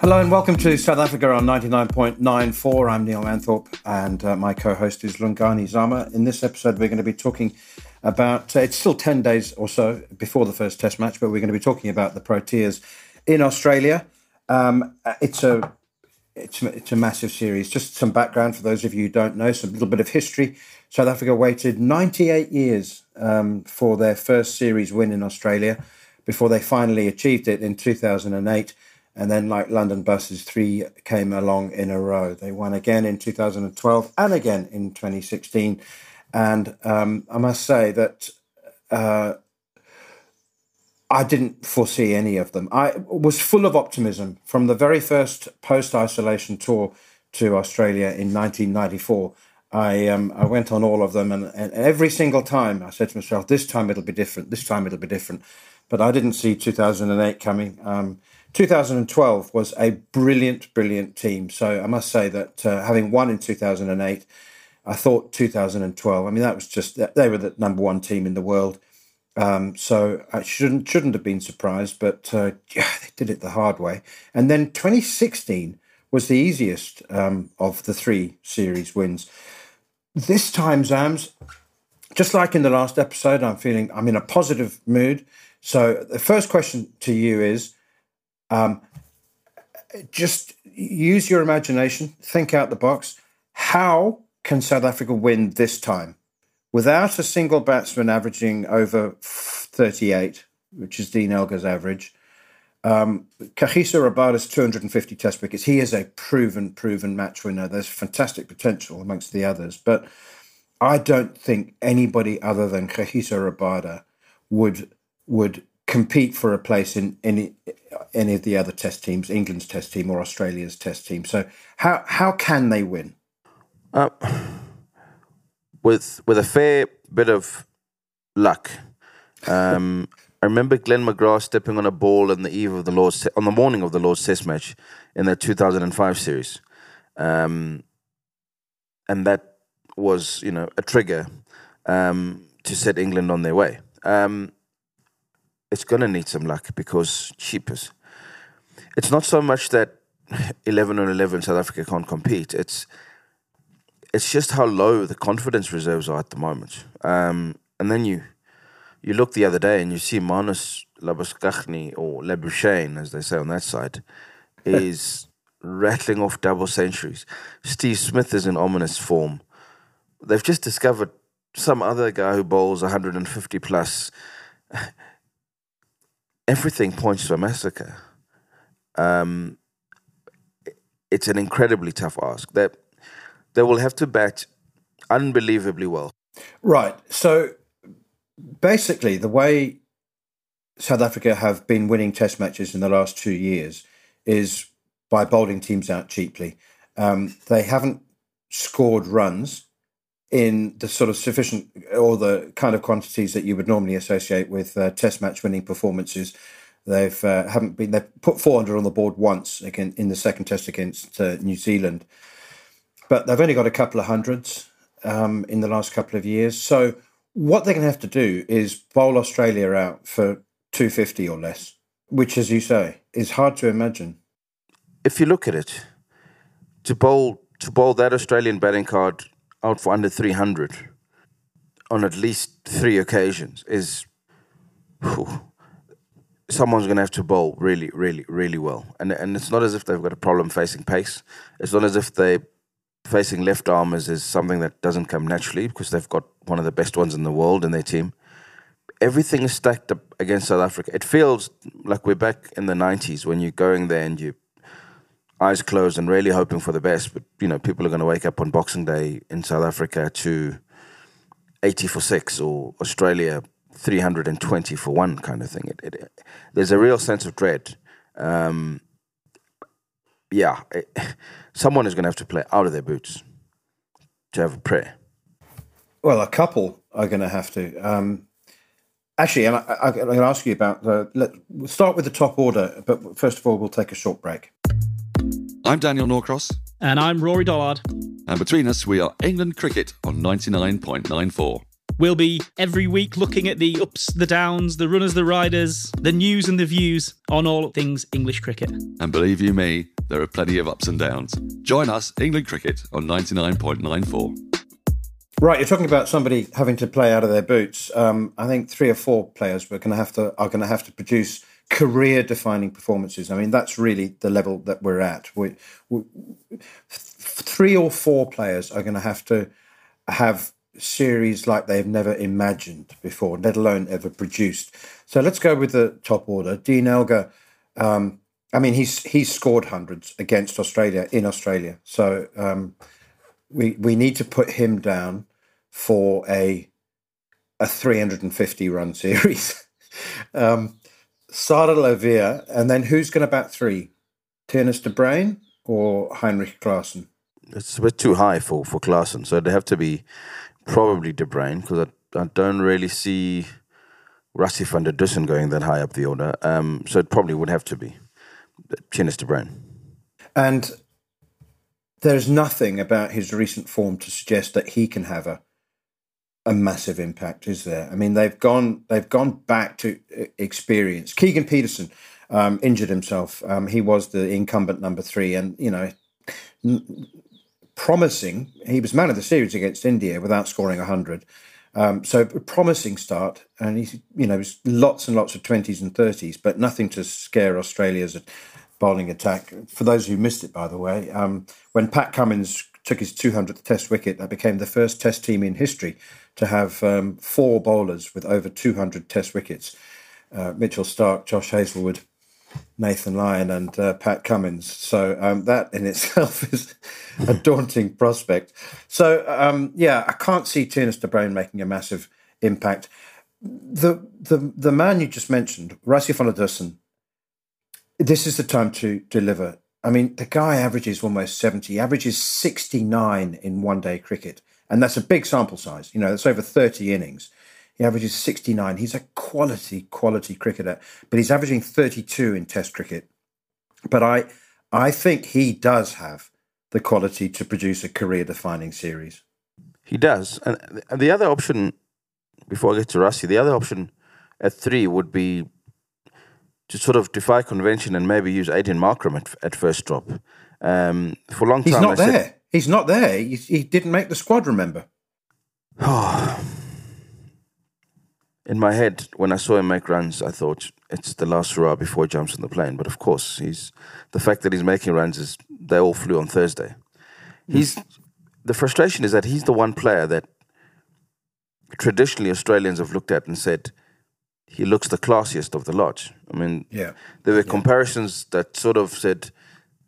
Hello and welcome to South Africa on 99.94. I'm Neil Manthorpe and uh, my co host is Lungani Zama. In this episode, we're going to be talking about uh, it's still 10 days or so before the first test match, but we're going to be talking about the Proteas in Australia. Um, it's a it's, it's a massive series. Just some background for those of you who don't know, some little bit of history. South Africa waited 98 years um, for their first series win in Australia before they finally achieved it in 2008. And then, like London buses, three came along in a row. They won again in 2012 and again in 2016. And um, I must say that uh, I didn't foresee any of them. I was full of optimism from the very first post isolation tour to Australia in 1994. I um, I went on all of them, and, and every single time I said to myself, "This time it'll be different. This time it'll be different." But I didn't see 2008 coming. Um, 2012 was a brilliant, brilliant team. So I must say that uh, having won in 2008, I thought 2012. I mean, that was just they were the number one team in the world. Um, so I shouldn't shouldn't have been surprised, but uh, yeah, they did it the hard way. And then 2016 was the easiest um, of the three series wins. This time, Zams, just like in the last episode, I'm feeling I'm in a positive mood. So the first question to you is, um, just use your imagination, think out the box. How can South Africa win this time? without a single batsman averaging over 38, which is Dean Elgar's average. Um, Kagiso Rabada's 250 test wickets. He is a proven, proven match winner. There's fantastic potential amongst the others, but I don't think anybody other than Kagiso Rabada would would compete for a place in any any of the other test teams, England's test team or Australia's test team. So how how can they win? Uh, with with a fair bit of luck. Um, I remember Glenn McGrath stepping on a ball on the eve of the Lord's on the morning of the Lord's Test match in the 2005 series, um, and that was you know a trigger um, to set England on their way. Um, it's going to need some luck because cheapers. It's not so much that 11 on 11 South Africa can't compete. It's it's just how low the confidence reserves are at the moment. Um, and then you you look the other day and you see Marnus Labuschagne or Labuschagne, as they say on that side, is rattling off double centuries. Steve Smith is in ominous form. They've just discovered some other guy who bowls 150 plus. Everything points to a massacre. Um, it's an incredibly tough ask. That they will have to bat unbelievably well. Right. So basically, the way South Africa have been winning test matches in the last two years is by bowling teams out cheaply. Um, they haven't scored runs in the sort of sufficient or the kind of quantities that you would normally associate with uh, test match winning performances. They've uh, haven't been they've put 400 on the board once again in the second test against uh, New Zealand but they've only got a couple of hundreds um, in the last couple of years. So what they're going to have to do is bowl Australia out for 250 or less, which, as you say, is hard to imagine. If you look at it, to bowl to bowl that Australian batting card out for under 300 on at least three occasions is whew, someone's going to have to bowl really, really, really well. And and it's not as if they've got a problem facing pace. It's not as if they facing left armers is something that doesn't come naturally because they've got one of the best ones in the world in their team. Everything is stacked up against South Africa. It feels like we're back in the 90s when you're going there and you eyes closed and really hoping for the best. But, you know, people are going to wake up on Boxing Day in South Africa to 80 for six or Australia 320 for one kind of thing. It, it, there's a real sense of dread. Um, yeah, it, someone is going to have to play out of their boots to have a prayer. Well, a couple are going to have to. Um, actually, I, I, I'm going to ask you about the. Let, we'll start with the top order, but first of all, we'll take a short break. I'm Daniel Norcross. And I'm Rory Dollard. And between us, we are England Cricket on 99.94. We'll be every week looking at the ups, the downs, the runners, the riders, the news and the views on all things English cricket. And believe you me, there are plenty of ups and downs. Join us, England Cricket, on 99.94. Right, you're talking about somebody having to play out of their boots. Um, I think three or four players were going to have to are going to have to produce career-defining performances. I mean, that's really the level that we're at. We, we, three or four players are going to have to have series like they've never imagined before, let alone ever produced. So let's go with the top order. Dean Elgar. Um, I mean, he's he's scored hundreds against Australia in Australia. So um, we we need to put him down for a a 350 run series. um, Sarel Erwee, and then who's going to bat three? Theunis de Bruyn or Heinrich Klaasen? It's a bit too high for for Klaasen, so it'd have to be probably De Bruyn because I, I don't really see Rassie van der Dussen going that high up the order. Um, so it probably would have to be Theunis de Bruyn. And there's nothing about his recent form to suggest that he can have a a massive impact, is there? I mean, they've gone they've gone back to experience. Keegan Petersen um, injured himself. Um, he was the incumbent number three, and you know, n- promising. He was man of the series against India without scoring hundred. Um, so promising start, and he's you know lots and lots of twenties and thirties, but nothing to scare Australia's bowling attack. For those who missed it, by the way, um, when Pat Cummins took his 200th Test wicket, that became the first Test team in history to have um, four bowlers with over 200 Test wickets uh, Mitchell Starc, Josh Hazlewood, Nathan Lyon, and uh, Pat Cummins. So um, that in itself is a daunting prospect. So, um, yeah, I can't see Theunis de Bruyn making a massive impact. The, the, the man you just mentioned, Rassie van der Dussen, this is the time to deliver. I mean, the guy averages almost 70, averages 69 in one day cricket. And that's a big sample size. You know, that's over 30 innings. He averages 69. He's a quality, quality cricketer, but he's averaging 32 in Test cricket. But I, I think he does have the quality to produce a career-defining series. He does, and, the other option, before I get to Rassie, the other option at three would be to sort of defy convention and maybe use Aiden Markram at, at first drop. Um, for a long time, he's not I there. Said, He's not there. He, he didn't make the squad. Remember? In my head, when I saw him make runs, I thought it's the last hurrah before he jumps on the plane. But of course, he's the fact that he's making runs is they all flew on Thursday. Hmm. He's the frustration is that he's the one player that traditionally Australians have looked at and said he looks the classiest of the lot. I mean, yeah, there were yeah. comparisons that sort of said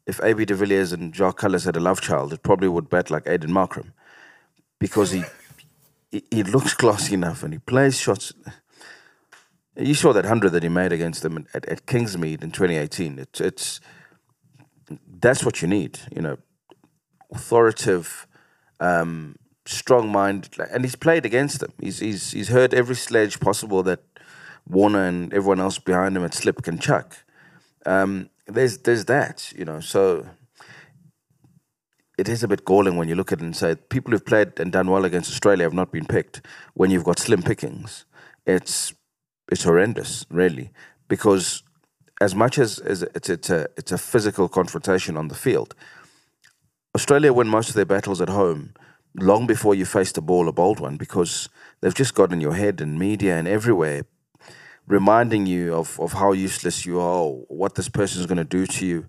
if AB de Villiers and Jacques Kallis had a love child, it probably would bat like Aiden Markram because he, he, he looks classy enough and he plays shots. You saw that hundred that he made against them at, at Kingsmead in 2018. It's it's that's what you need, you know, authoritative, um, strong mind, and he's played against them. He's he's he's heard every sledge possible that Warner and everyone else behind him at slip can chuck. Um, there's there's that, you know. So it is a bit galling when you look at it and say people who've played and done well against Australia have not been picked when you've got slim pickings. It's it's horrendous, really, because as much as, as it's it's a it's a physical confrontation on the field, Australia win most of their battles at home long before you face the ball a bold one because they've just got in your head and media and everywhere reminding you of, of how useless you are, what this person is going to do to you.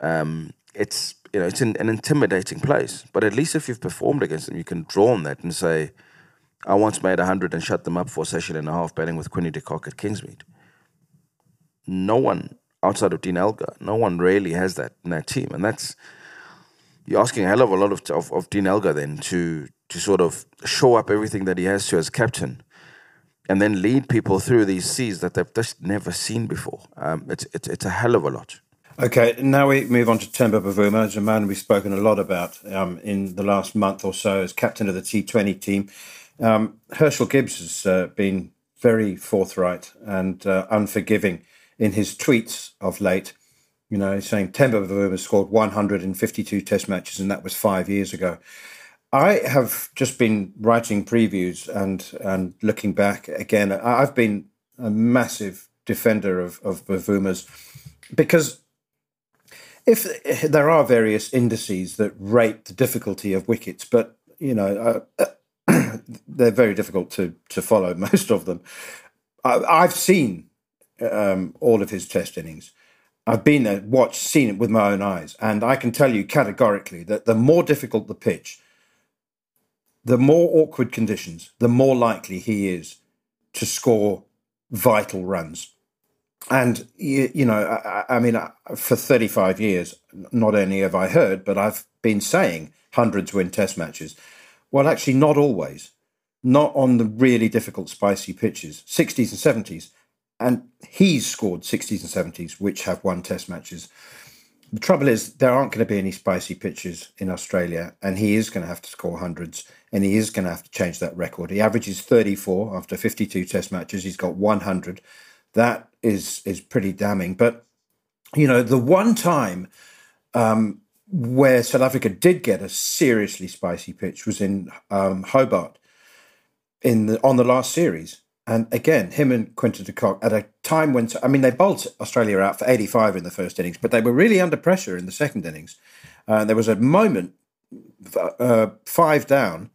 Um, it's you know it's an, an, intimidating place. But at least if you've performed against them, you can draw on that and say, "I once made hundred and shut them up for a session and a half batting with Quinny de Kock at Kingsmead." No one outside of Dean Elgar, no one really has that in that team, and that's you're asking a hell of a lot of, of, of Dean Elgar then to to sort of show up everything that he has to as captain and then lead people through these seas that they've just never seen before. Um, it's, it's, it's a hell of a lot. Okay, now we move on to Temba Bavuma, as a man we've spoken a lot about um, in the last month or so as captain of the T20 team. Um, Herschelle Gibbs has uh, been very forthright and uh, unforgiving in his tweets of late. You know, saying Temba Bavuma scored 152 Test matches, and that was five years ago. I have just been writing previews and and looking back again. I've been a massive defender of of Bavuma's because if there are various indices that rate the difficulty of wickets, but you know uh, they're very difficult to to follow. Most of them, I, have seen um, all of his test innings. I've been there, watched, seen it with my own eyes, and I can tell you categorically that the more difficult the pitch, the more awkward conditions, the more likely he is to score vital runs. And you, you know, I, I mean, for 35 years, not only have I heard, but I've been saying hundreds win Test matches. Well, actually, not always. Not on the really difficult, spicy pitches, 60s and 70s. And he's scored 60s and 70s, which have won Test matches. The trouble is, there aren't going to be any spicy pitches in Australia, and he is going to have to score hundreds, and he is going to have to change that record. He averages 34 after 52 Test matches. He's got 100. That is is pretty damning. But you know, the one time um, where South Africa did get a seriously spicy pitch was in um, Hobart in the on the last series. And again, him and Quinton de Kock at a time when I mean they bowled Australia out for 85 in the first innings, but they were really under pressure in the second innings. Uh, there was a moment, uh, five down,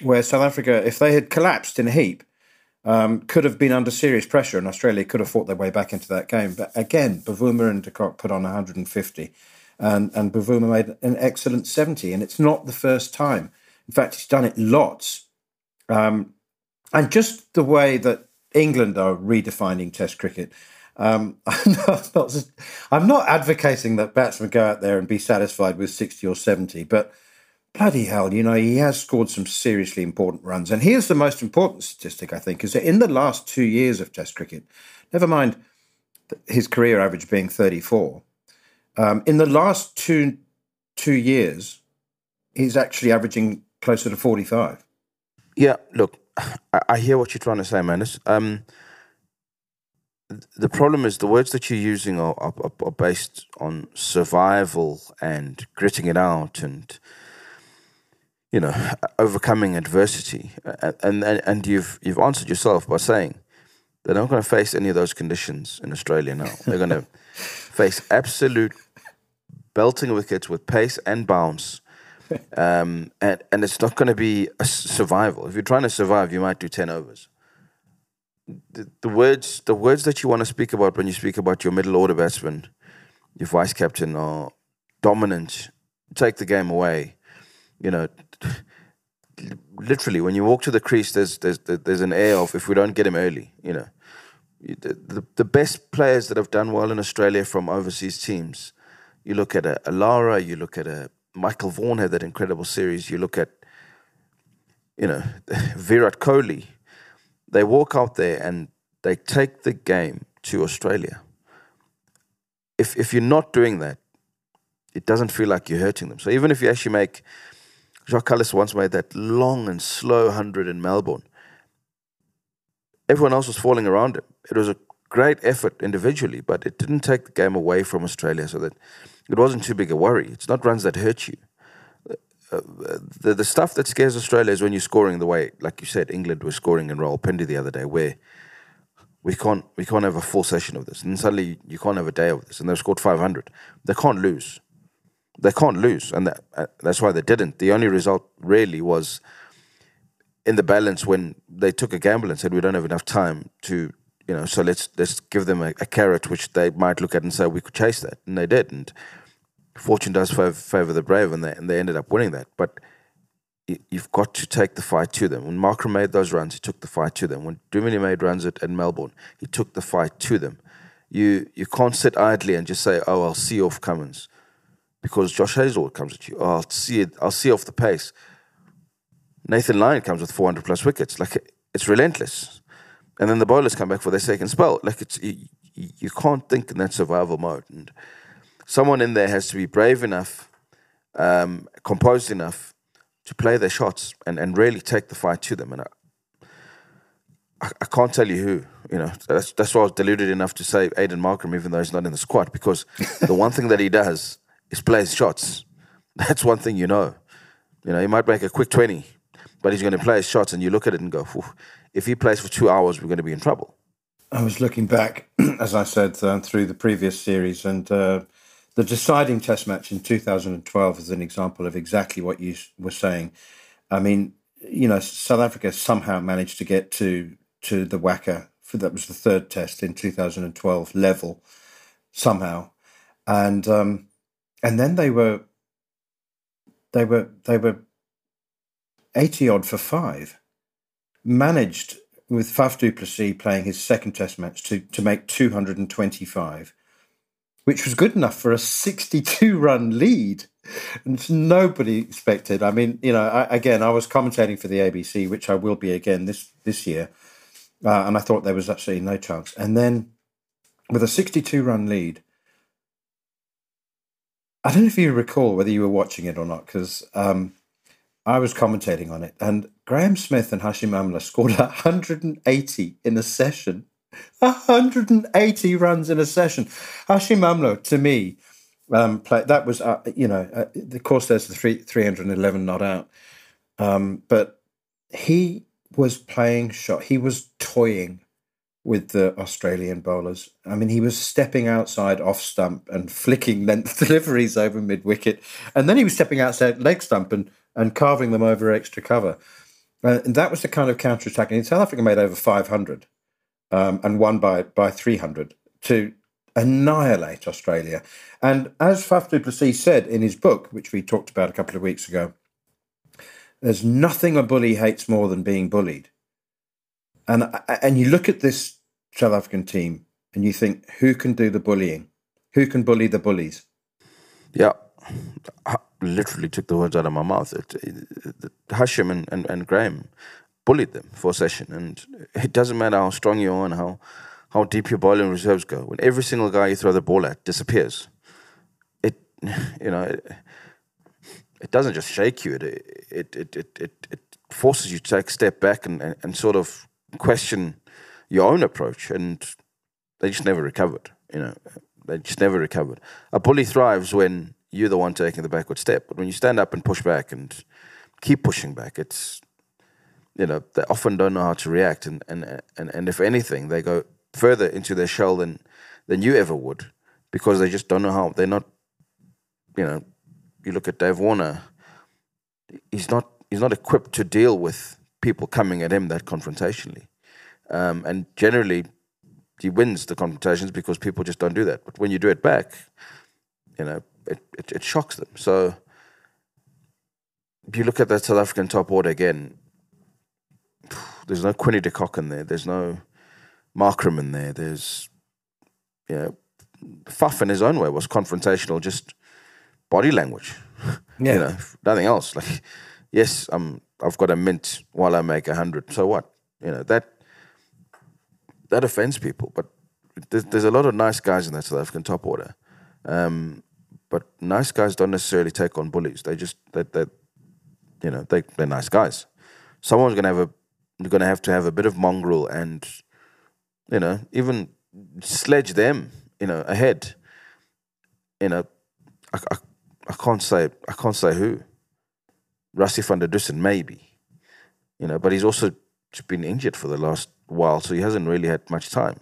where South Africa, if they had collapsed in a heap, um, could have been under serious pressure, and Australia could have fought their way back into that game. But again, Bavuma and de Kock put on 150, and and Bavuma made an excellent 70, and it's not the first time. In fact, he's done it lots. Um, and just the way that England are redefining Test cricket. Um, I'm, not, I'm, not, advocating that batsmen go out there and be satisfied with 60 or 70, but bloody hell, you know, he has scored some seriously important runs. And here's the most important statistic, I think, is that in the last two years of Test cricket, never mind his career average being 34, um, in the last two, two years, he's actually averaging closer to 45. Yeah, look, I, hear what you're trying to say, Manners. Um, the problem is the words that you're using are, are, are, based on survival and gritting it out and you know overcoming adversity and and, and you've you've answered yourself by saying they're not going to face any of those conditions in Australia now they're going to face absolute belting wickets with pace and bounce um, and and it's not going to be a survival. If you're trying to survive, you might do ten overs. The, the words the words that you want to speak about when you speak about your middle order batsman, your vice captain, are dominant. Take the game away. You know, literally when you walk to the crease, there's there's there's an air of if we don't get him early, you know. The, the, best players that have done well in Australia from overseas teams, you look at a, a Lara, you look at a Michael Vaughan had that incredible series. You look at, you know, Virat Kohli. They walk out there and they take the game to Australia. If if you're not doing that, it doesn't feel like you're hurting them. So even if you actually make, Jacques Kallis once made that long and slow hundred in Melbourne. Everyone else was falling around him. It was a great effort individually, but it didn't take the game away from Australia so that it wasn't too big a worry. It's not runs that hurt you. Uh, the the stuff that scares Australia is when you're scoring the way, like you said, England was scoring in Rawalpindi the other day, where we can't we can't have a full session of this, and suddenly you can't have a day of this, and they've scored 500. They can't lose. They can't lose, and that, uh, that's why they didn't. The only result really was in the balance when they took a gamble and said we don't have enough time to you know, so let's let's give them a, a, carrot which they might look at and say we could chase that, and they did, and fortune does favor, the brave, and they and they ended up winning that. But you've got to take the fight to them. When Markram made those runs, he took the fight to them. When Duminy made runs at, at Melbourne, he took the fight to them. You you can't sit idly and just say, "Oh, I'll see off Cummins," because Josh Hazlewood comes at you. Oh, I'll see it. I'll see off the pace. Nathan Lyon comes with 400 plus wickets. Like it's relentless and then the bowlers come back for their second spell. Like it's you, you can't think in that survival mode, and someone in there has to be brave enough, um, composed enough to play their shots and, and really take the fight to them. And I, I, I can't tell you who. You know, that's that's why I was deluded enough to say Aiden Markram, even though he's not in the squad, because the one thing that he does is play his shots. That's one thing you know. You know, he might make a quick 20, but he's going to play his shots, and you look at it and go, if he plays for two hours, we're going to be in trouble. I was looking back, as I said, uh, through the previous series, and uh, the deciding test match in 2012 is an example of exactly what you were saying. I mean, you know, South Africa somehow managed to get to to the WACA for that was the third test in 2012 level somehow, and um, and then they were they were they were 80 odd for five, managed with Faf du Plessis playing his second test match to, to make 225, which was good enough for a 62 run lead. And nobody expected. I mean, you know, I, again, I was commentating for the ABC, which I will be again this, this year. Uh, and I thought there was absolutely no chance. And then with a 62 run lead, I don't know if you recall whether you were watching it or not, because um, I was commentating on it, and Graeme Smith and Hashim Amla scored 180 in a session. 180 runs in a session. Hashim Amla, to me, um, play, that was, uh, you know, uh, of course, there's the three, 311 not out. Um, but he was playing shot. He was toying with the Australian bowlers. I mean, he was stepping outside off stump and flicking length deliveries over mid wicket. And then he was stepping outside leg stump and and carving them over extra cover. Uh, and that was the kind of counter attack. And South Africa made over 500 um, and won by, by 300 to annihilate Australia. And as Faf du Plessis said in his book, which we talked about a couple of weeks ago, there's nothing a bully hates more than being bullied. And, and you look at this South African team and you think, who can do the bullying? Who can bully the bullies? Yeah I literally took the words out of my mouth. It, it, Hashim and, and, and Graeme bullied them for a session, and it doesn't matter how strong you are and how how deep your bowling reserves go. When every single guy you throw the ball at disappears, it you know it, it doesn't just shake you. It it it it it, it forces you to take a step back and, and, and sort of question your own approach, and they just never recovered. You know, they just never recovered. A bully thrives when you're the one taking the backward step. But when you stand up and push back and keep pushing back, it's you know they often don't know how to react, and and and, and if anything, they go further into their shell than than you ever would because they just don't know how. They're not, you know. You look at Dave Warner; he's not he's not equipped to deal with people coming at him that confrontationally, um, and generally he wins the confrontations because people just don't do that. But when you do it back, you know, it, it, it shocks them. So if you look at that South African top order again, there's no Quinny de Kock in there. There's no Markram in there. There's, you know, Faf in his own way was confrontational, just body language. Yeah. you know, nothing else. Like, yes, I'm, I've got a mint while I make a hundred. So what? You know, that, that offends people. But there's, there's a lot of nice guys in that South African top order. Um, but nice guys don't necessarily take on bullies. They just they they you know they they're nice guys. Someone's gonna have a gonna have to have a bit of mongrel and you know even sledge them you know ahead. You know, I, I, I can't say I can't say who. Rassie van der Dussen maybe, you know, but he's also been injured for the last while, so he hasn't really had much time.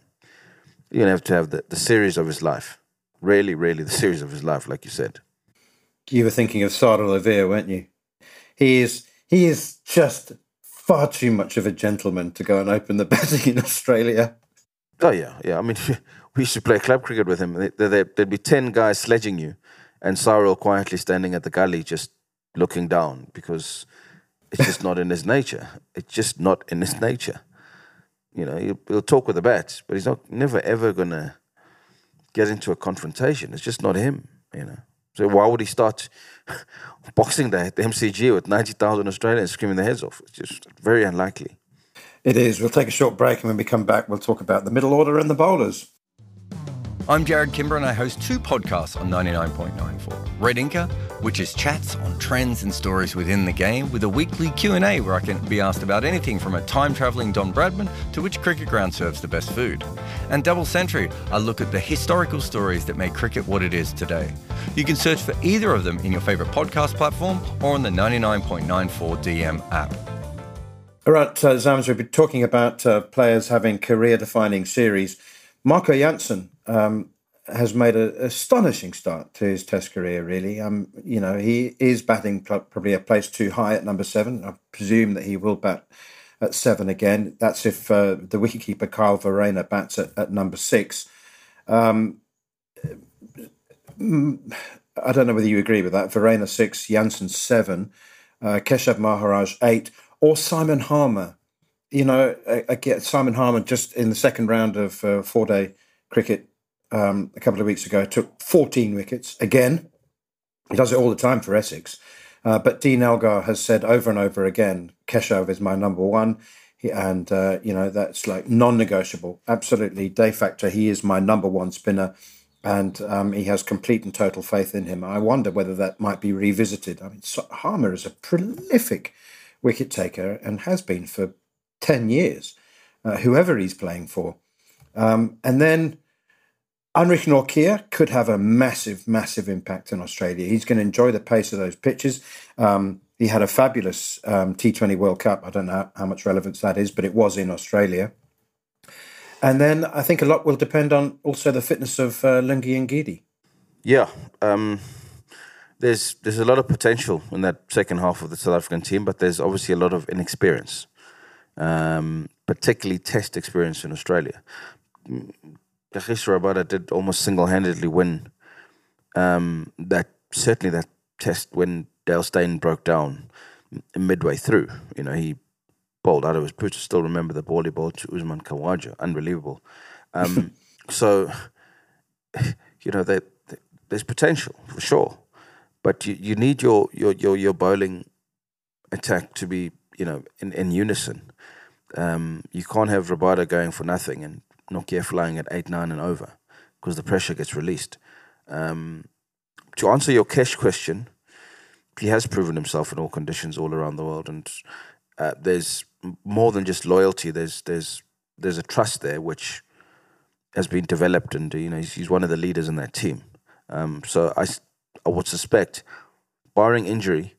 You're gonna have to have the, the series of his life really, really the series of his life, like you said. You were thinking of Sarel Erwee, weren't you? He is he is just far too much of a gentleman to go and open the betting in Australia. Oh yeah, yeah. I mean, we used to play club cricket with him. There'd be ten guys sledging you, and Sarel quietly standing at the gully, just looking down because it's just not in his nature. It's just not in his nature. You know, he'll, he'll talk with the bats, but he's not never ever gonna get into a confrontation. It's just not him, you know. So why would he start boxing there at the MCG with 90,000 Australians screaming their heads off? It's just very unlikely. It is. We'll take a short break and when we come back, we'll talk about the middle order and the bowlers. I'm Jared Kimber and I host two podcasts on 99.94. Red Inker, which is chats on trends and stories within the game with a weekly Q&A where I can be asked about anything from a time-travelling Don Bradman to which cricket ground serves the best food. And Double Century, I look at the historical stories that make cricket what it is today. You can search for either of them in your favourite podcast platform or on the 99.94 DM app. All right, uh, Zams, we've been talking about uh, players having career-defining series. Marco Jansen um, has made an astonishing start to his Test career. Really, um, you know, he is batting probably a place too high at number seven. I presume that he will bat at seven again. That's if uh, the wicketkeeper Kyle Verreynne bats at, at number six. Um, I don't know whether you agree with that. Verreynne six, Jansen seven, uh, Keshav Maharaj eight, or Simon Harmer. You know, again, Simon Harmer just in the second round of uh, four day cricket um, a couple of weeks ago took 14 wickets again. He does it all the time for Essex. Uh, but Dean Elgar has said over and over again, Keshav is my number one. He, and, uh, you know, that's like non negotiable. Absolutely. De facto, he is my number one spinner. And um, he has complete and total faith in him. I wonder whether that might be revisited. I mean, Harmer is a prolific wicket taker and has been for 10 years, uh, whoever he's playing for. Um, and then Anrich Nortje could have a massive, massive impact in Australia. He's going to enjoy the pace of those pitches. Um, he had a fabulous um, T20 World Cup. I don't know how much relevance that is, but it was in Australia. And then I think a lot will depend on also the fitness of uh, Lungi Ngidi. Yeah, um, there's there's a lot of potential in that second half of the South African team, but there's obviously a lot of inexperience, um, particularly Test experience in Australia. Kagiso Rabada did almost single-handedly win um, that certainly that test when Dale Steyn broke down midway through. You know, he bowled out of his boots. Still remember the ball he bowled to Usman Khawaja. Unbelievable. Um, so, you know, they, they, there's potential for sure, but you, you need your, your, your, your bowling attack to be, you know, in, in unison. Um, you can't have Rabada going for nothing and Nortje flying at 8 9 and over because the pressure gets released. Um, to answer your Kesh question, he has proven himself in all conditions all around the world, and uh, there's more than just loyalty. There's there's there's a trust there which has been developed, and you know he's, he's one of the leaders in that team. Um, so I, I would suspect, barring injury,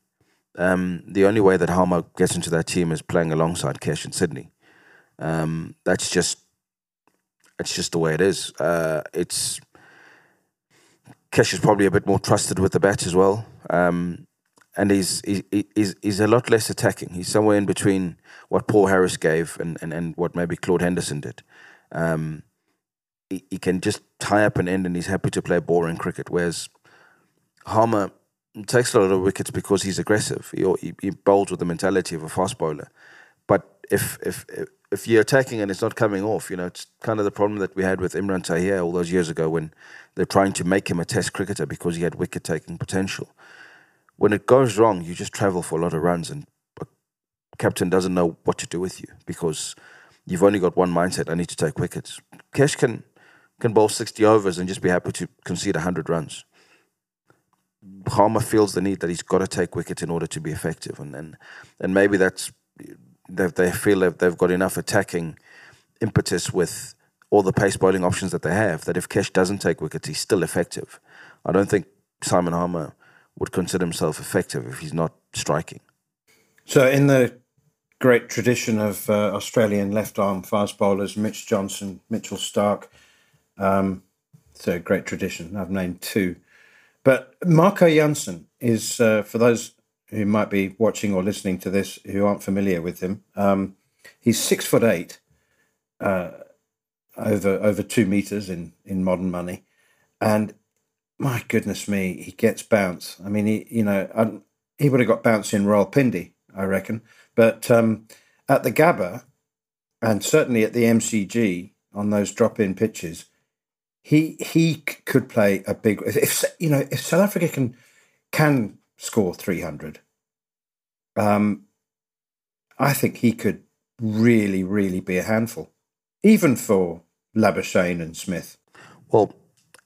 um, the only way that Harmer gets into that team is playing alongside Kesh in Sydney. Um, that's just it's just the way it is. Uh, it's Kesh is probably a bit more trusted with the bat as well, um, and he's, he, he's he's a lot less attacking. He's somewhere in between what Paul Harris gave and, and, and what maybe Claude Henderson did. Um, he, he can just tie up an end, and he's happy to play boring cricket. Whereas Harmer takes a lot of wickets because he's aggressive. He, he, he bowls with the mentality of a fast bowler. But if if if you're attacking and it's not coming off, you know, it's kind of the problem that we had with Imran Tahir all those years ago when they're trying to make him a test cricketer because he had wicket taking potential. When it goes wrong, you just travel for a lot of runs and a captain doesn't know what to do with you because you've only got one mindset, I need to take wickets. Kesh can can bowl 60 overs and just be happy to concede 100 runs. Harmer feels the need that he's got to take wickets in order to be effective. And, and, and maybe that's they, they feel that they've got enough attacking impetus with all the pace bowling options that they have that if Kesh doesn't take wickets, he's still effective. I don't think Simon Harmer would consider himself effective if he's not striking. So, in the great tradition of uh, Australian left arm fast bowlers, Mitch Johnson, Mitchell Starc, um, it's a great tradition. I've named two. But Marco Jansen is, uh, for those who might be watching or listening to this who aren't familiar with him, um, he's six foot eight, uh, over over two meters in in modern money, and my goodness me, he gets bounce. I mean, he you know I, he would have got bounce in Rawalpindi, I reckon, but um, at the Gabba, and certainly at the MCG on those drop in pitches, he he could play a big. If you know if South Africa can can score 300. Um, I think he could really, really be a handful, even for Labuschagne and Smith. Well,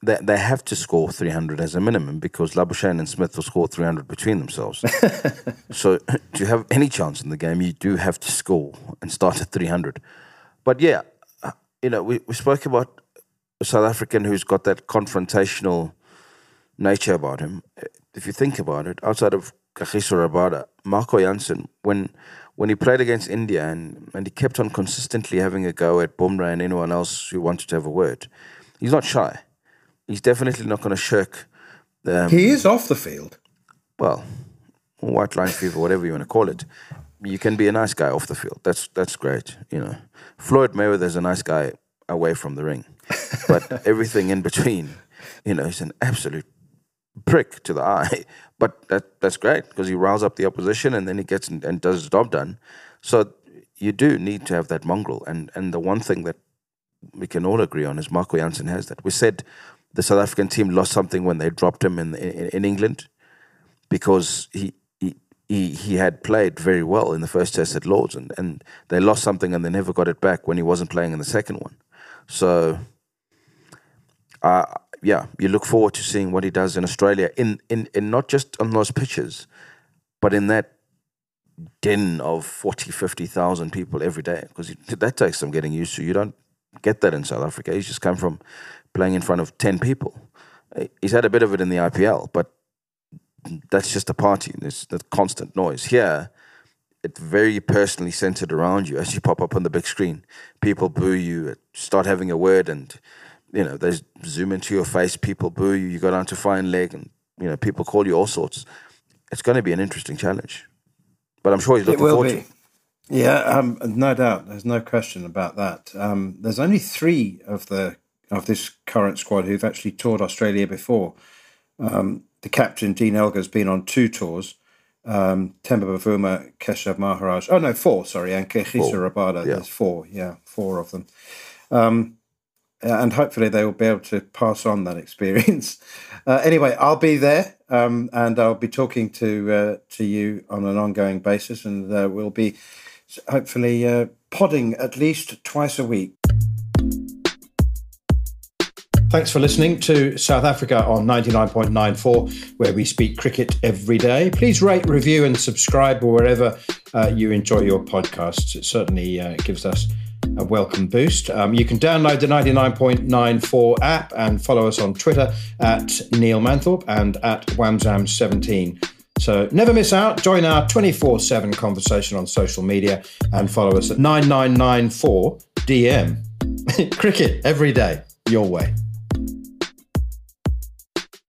they, they have to score 300 as a minimum because Labuschagne and Smith will score 300 between themselves. so to have any chance in the game, you do have to score and start at 300. But yeah, uh, you know, we, we spoke about a South African who's got that confrontational nature about him. If you think about it, outside of Kagiso Rabada, Marco Jansen, when when he played against India and, and he kept on consistently having a go at Bumrah and anyone else who wanted to have a word, he's not shy. He's definitely not going to shirk. Um, he is off the field. Well, white line fever, whatever you want to call it. You can be a nice guy off the field. That's that's great. You know, Floyd Mayweather's a nice guy away from the ring, but everything in between, you know, he's an absolute prick to the eye. But that that's great because he riles up the opposition and then he gets and, and does his job done. So you do need to have that mongrel. And and the one thing that we can all agree on is Marco Jansen has that. We said the South African team lost something when they dropped him in in, in England because he. He, he he had played very well in the first test at Lords and, and they lost something and they never got it back when he wasn't playing in the second one. So uh, yeah, you look forward to seeing what he does in Australia in, in, in not just on those pitches, but in that din of 40, 50,000 people every day. Because that takes some getting used to. You don't get that in South Africa. He's just come from playing in front of 10 people. Eh, he's had a bit of it in the IPL, but that's just a party. There's that constant noise. Here, it's very personally centered around you as you pop up on the big screen. People boo you, start having a word, and you know, they zoom into your face, people boo you, you go down to fine leg, and you know, people call you all sorts. It's going to be an interesting challenge, but I'm sure he's looking forward be. to. It. Yeah, um, no doubt. There's no question about that. Um, there's only three of the of this current squad who've actually toured Australia before. Um, the captain Dean Elgar's been on two tours. Um, Temba Bavuma, Keshav Maharaj. Oh no, four. Sorry, and Kagiso Rabada. Yeah. There's four. Yeah, four of them. Um, and hopefully they will be able to pass on that experience. Uh, anyway, I'll be there, um, and I'll be talking to uh, to you on an ongoing basis, and uh, we'll be hopefully uh, podding at least twice a week. Thanks for listening to South Africa on 99.94, where we speak cricket every day. Please rate, review, and subscribe wherever uh, you enjoy your podcasts. It certainly uh, gives us a welcome boost. Um, you can download the 99.94 app and follow us on Twitter at Neil Manthorpe and at Wamzam17. So never miss out. Join our 24 7 conversation on social media and follow us at 9994 DM. Cricket every day, your way.